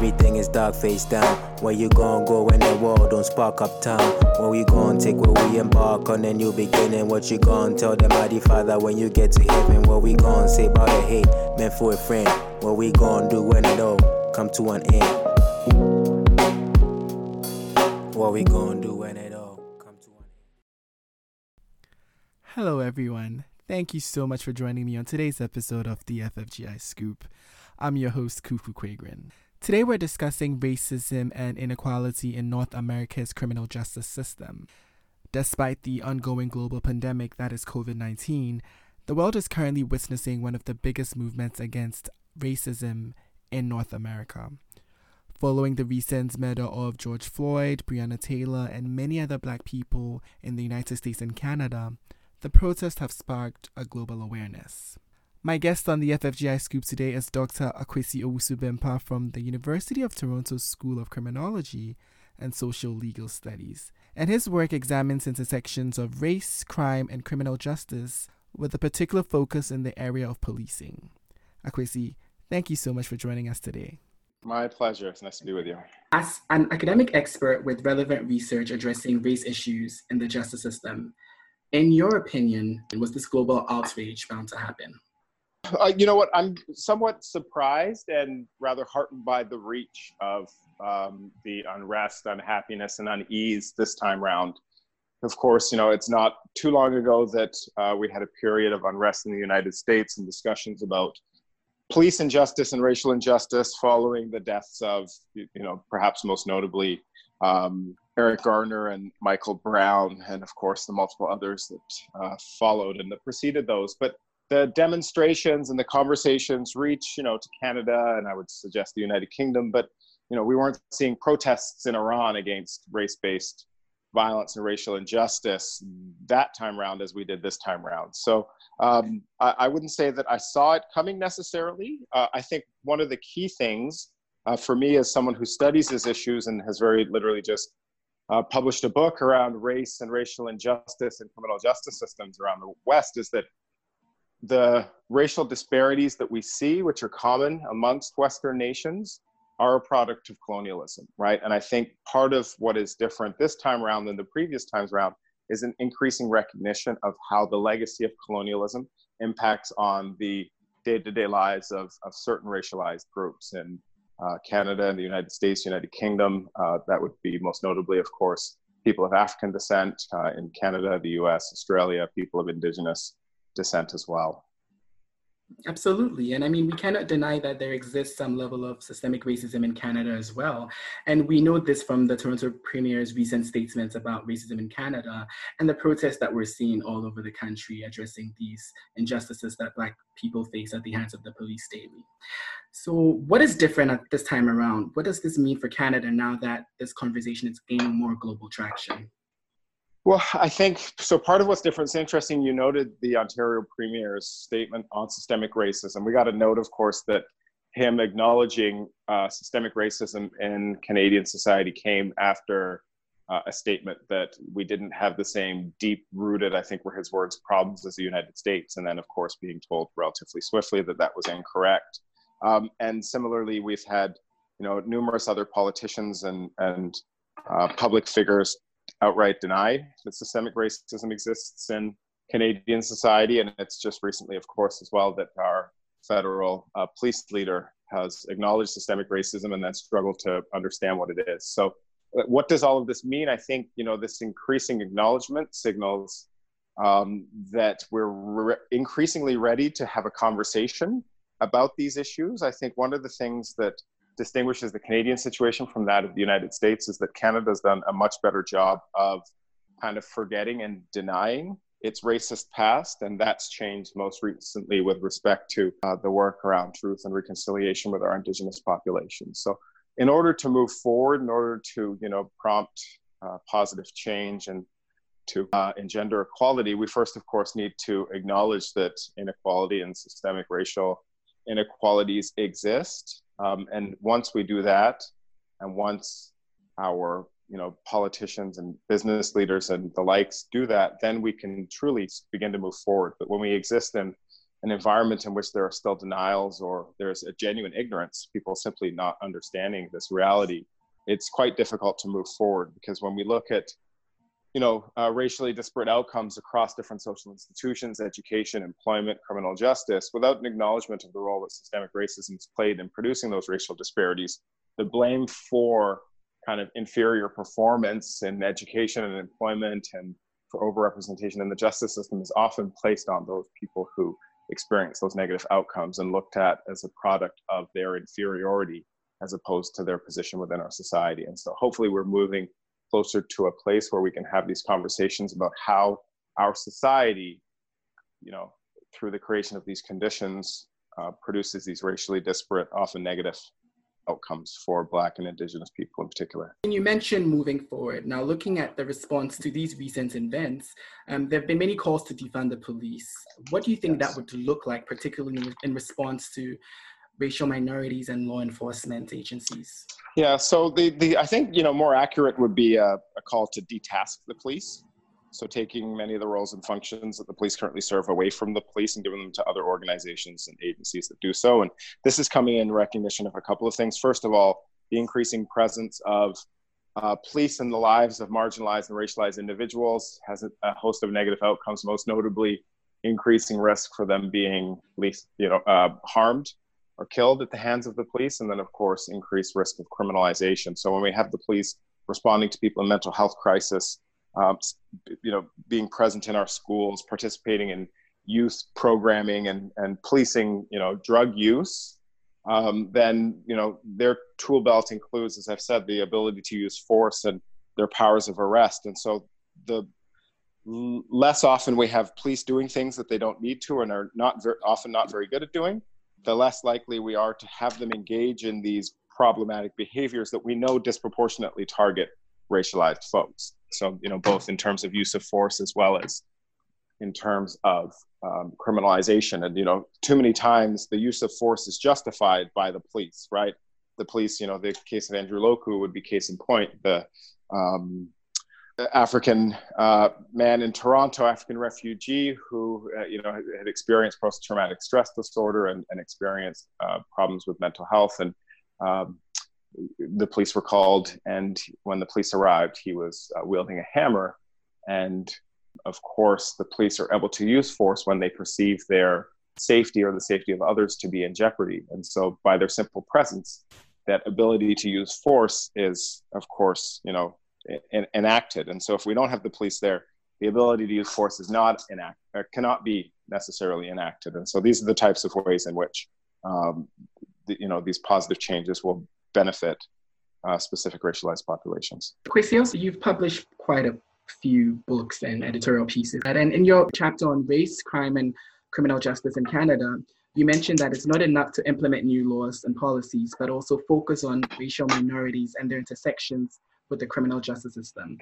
everything is dark face down. Where you gon' go when the world don't spark up town? Where we gon' take where we embark on a new beginning? What you gon' tell the mighty father when you get to heaven? What we gon' say about the hate meant for a friend? What we gon' do when it all come to an end? What we gon' do when it all come to an end? Hello, everyone. Thank you so much for joining me on today's episode of the FFGI Scoop. I'm your host, Kufu Quagrin. Today, we're discussing racism and inequality in North America's criminal justice system. Despite the ongoing global pandemic that is COVID 19, the world is currently witnessing one of the biggest movements against racism in North America. Following the recent murder of George Floyd, Breonna Taylor, and many other black people in the United States and Canada, the protests have sparked a global awareness. My guest on the FFGI Scoop today is Dr. Akwasi Owusu from the University of Toronto School of Criminology and Sociolegal Studies, and his work examines intersections of race, crime, and criminal justice with a particular focus in the area of policing. Akwasi, thank you so much for joining us today. My pleasure. It's nice to be with you. As an academic expert with relevant research addressing race issues in the justice system, in your opinion, was this global outrage bound to happen? Uh, you know what? I'm somewhat surprised and rather heartened by the reach of um, the unrest, unhappiness, and unease this time round. Of course, you know, it's not too long ago that uh, we had a period of unrest in the United States and discussions about police injustice and racial injustice following the deaths of, you know, perhaps most notably um, Eric Garner and Michael Brown, and of course the multiple others that uh, followed and that preceded those. But the demonstrations and the conversations reach, you know, to Canada and I would suggest the United Kingdom, but you know, we weren't seeing protests in Iran against race-based violence and racial injustice that time round as we did this time round. So um, I, I, wouldn't say that I saw it coming necessarily. Uh, I think one of the key things uh, for me as someone who studies these issues and has very literally just uh, published a book around race and racial injustice and criminal justice systems around the West is that the racial disparities that we see, which are common amongst Western nations, are a product of colonialism, right? And I think part of what is different this time around than the previous times around is an increasing recognition of how the legacy of colonialism impacts on the day-to-day lives of, of certain racialized groups in uh, Canada and the United States, United Kingdom. Uh, that would be most notably, of course, people of African descent uh, in Canada, the US, Australia, people of Indigenous descent as well. Absolutely. And I mean, we cannot deny that there exists some level of systemic racism in Canada as well. And we know this from the Toronto Premier's recent statements about racism in Canada and the protests that we're seeing all over the country addressing these injustices that Black people face at the hands of the police daily. So, what is different at this time around? What does this mean for Canada now that this conversation is gaining more global traction? Well, I think so. Part of what's different, it's interesting. You noted the Ontario Premier's statement on systemic racism. We got a note, of course, that him acknowledging uh, systemic racism in Canadian society came after uh, a statement that we didn't have the same deep rooted, I think were his words, problems as the United States. And then, of course, being told relatively swiftly that that was incorrect. Um, and similarly, we've had you know numerous other politicians and and uh, public figures outright deny that systemic racism exists in Canadian society. And it's just recently, of course, as well, that our federal uh, police leader has acknowledged systemic racism and then struggled to understand what it is. So, uh, what does all of this mean? I think you know this increasing acknowledgement signals um, that we're re- increasingly ready to have a conversation about these issues. I think one of the things that distinguishes the Canadian situation from that of the United States is that Canada's done a much better job of kind of forgetting and denying its racist past, and that's changed most recently with respect to uh, the work around truth and reconciliation with our Indigenous population. So, in order to move forward, in order to you know prompt uh, positive change and to uh, engender equality, we first, of course, need to acknowledge that inequality and systemic racial inequalities exist um, and once we do that, and once our you know politicians and business leaders and the likes do that, then we can truly begin to move forward. But when we exist in an environment in which there are still denials or there's a genuine ignorance, people simply not understanding this reality, it's quite difficult to move forward because when we look at you know, uh, racially disparate outcomes across different social institutions, education, employment, criminal justice, without an acknowledgement of the role that systemic racism has played in producing those racial disparities, the blame for kind of inferior performance in education and employment and for overrepresentation in the justice system is often placed on those people who experience those negative outcomes and looked at as a product of their inferiority as opposed to their position within our society. And so hopefully we're moving closer to a place where we can have these conversations about how our society, you know, through the creation of these conditions, uh, produces these racially disparate, often negative outcomes for Black and Indigenous people in particular. And you mentioned moving forward. Now, looking at the response to these recent events, um, there have been many calls to defund the police. What do you think yes. that would look like, particularly in response to racial minorities and law enforcement agencies? Yeah, so the, the I think you know more accurate would be a, a, call to detask the police. So taking many of the roles and functions that the police currently serve away from the police and giving them to other organizations and agencies that do so. And this is coming in recognition of a couple of things. First of all, the increasing presence of uh, police in the lives of marginalized and racialized individuals has a, a host of negative outcomes, most notably increasing risk for them being least, you know, uh, harmed are killed at the hands of the police, and then, of course, increased risk of criminalization. So when we have the police responding to people in mental health crisis, um, you know, being present in our schools, participating in youth programming and, and policing, you know, drug use, um, then, you know, their tool belt includes, as I've said, the ability to use force and their powers of arrest. And so the less often we have police doing things that they don't need to and are not often not very good at doing, the less likely we are to have them engage in these problematic behaviors that we know disproportionately target racialized folks. So, you know, both in terms of use of force as well as in terms of um, criminalization. And, you know, too many times the use of force is justified by the police, right? The police, you know, the case of Andrew Loku would be case in point. The um, African uh, man in Toronto, African refugee who uh, you know had experienced post-traumatic stress disorder and, and experienced uh, problems with mental health, and um, the police were called. And when the police arrived, he was uh, wielding a hammer, and of course, the police are able to use force when they perceive their safety or the safety of others to be in jeopardy. And so, by their simple presence, that ability to use force is, of course, you know, enacted. And so if we don't have the police there, the ability to use force is not enact cannot be necessarily enacted. And so these are the types of ways in which um, the, you know these positive changes will benefit uh, specific racialized populations. Kwesi, you've published quite a few books and editorial pieces. And in your chapter on race, crime, and criminal justice in Canada, you mentioned that it's not enough to implement new laws and policies, but also focus on racial minorities and their intersections with the criminal justice system.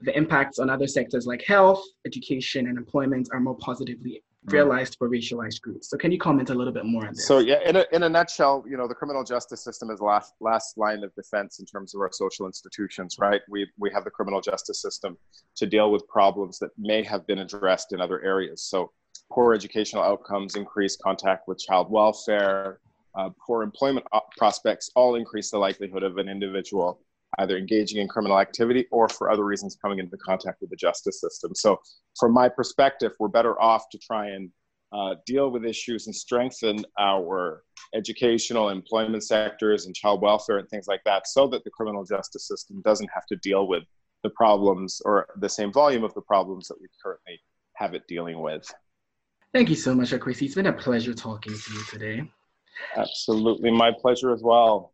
The impacts on other sectors like health, education, and employment are more positively mm. realized for racialized groups. So can you comment a little bit more on this? So yeah, in a, in a nutshell, you know, the criminal justice system is last last line of defense in terms of our social institutions, right? We we have the criminal justice system to deal with problems that may have been addressed in other areas. So poor educational outcomes, increased contact with child welfare, uh, poor employment prospects all increase the likelihood of an individual either engaging in criminal activity or for other reasons coming into contact with the justice system. So, from my perspective, we're better off to try and uh, deal with issues and strengthen our educational, employment sectors, and child welfare and things like that so that the criminal justice system doesn't have to deal with the problems or the same volume of the problems that we currently have it dealing with. Thank you so much, Akwasi. It's been a pleasure talking to you today. Absolutely, my pleasure as well.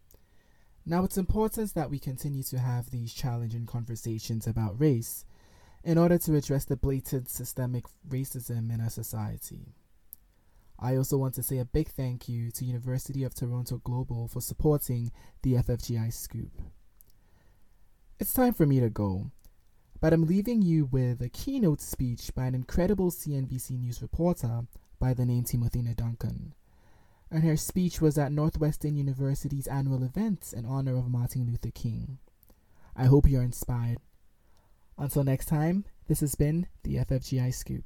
Now, it's important that we continue to have these challenging conversations about race, in order to address the blatant systemic racism in our society. I also want to say a big thank you to University of Toronto Global for supporting the FFGI Scoop. It's time for me to go, but I'm leaving you with a keynote speech by an incredible CNBC News reporter by the name Timothina Duncan. And her speech was at Northwestern University's annual event in honor of Martin Luther King. I hope you're inspired. Until next time, this has been the FFGI Scoop.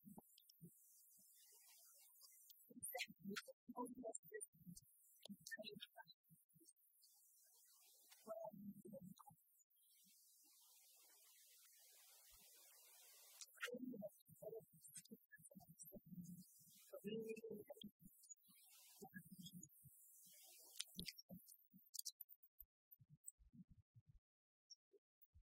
holiness business and change them.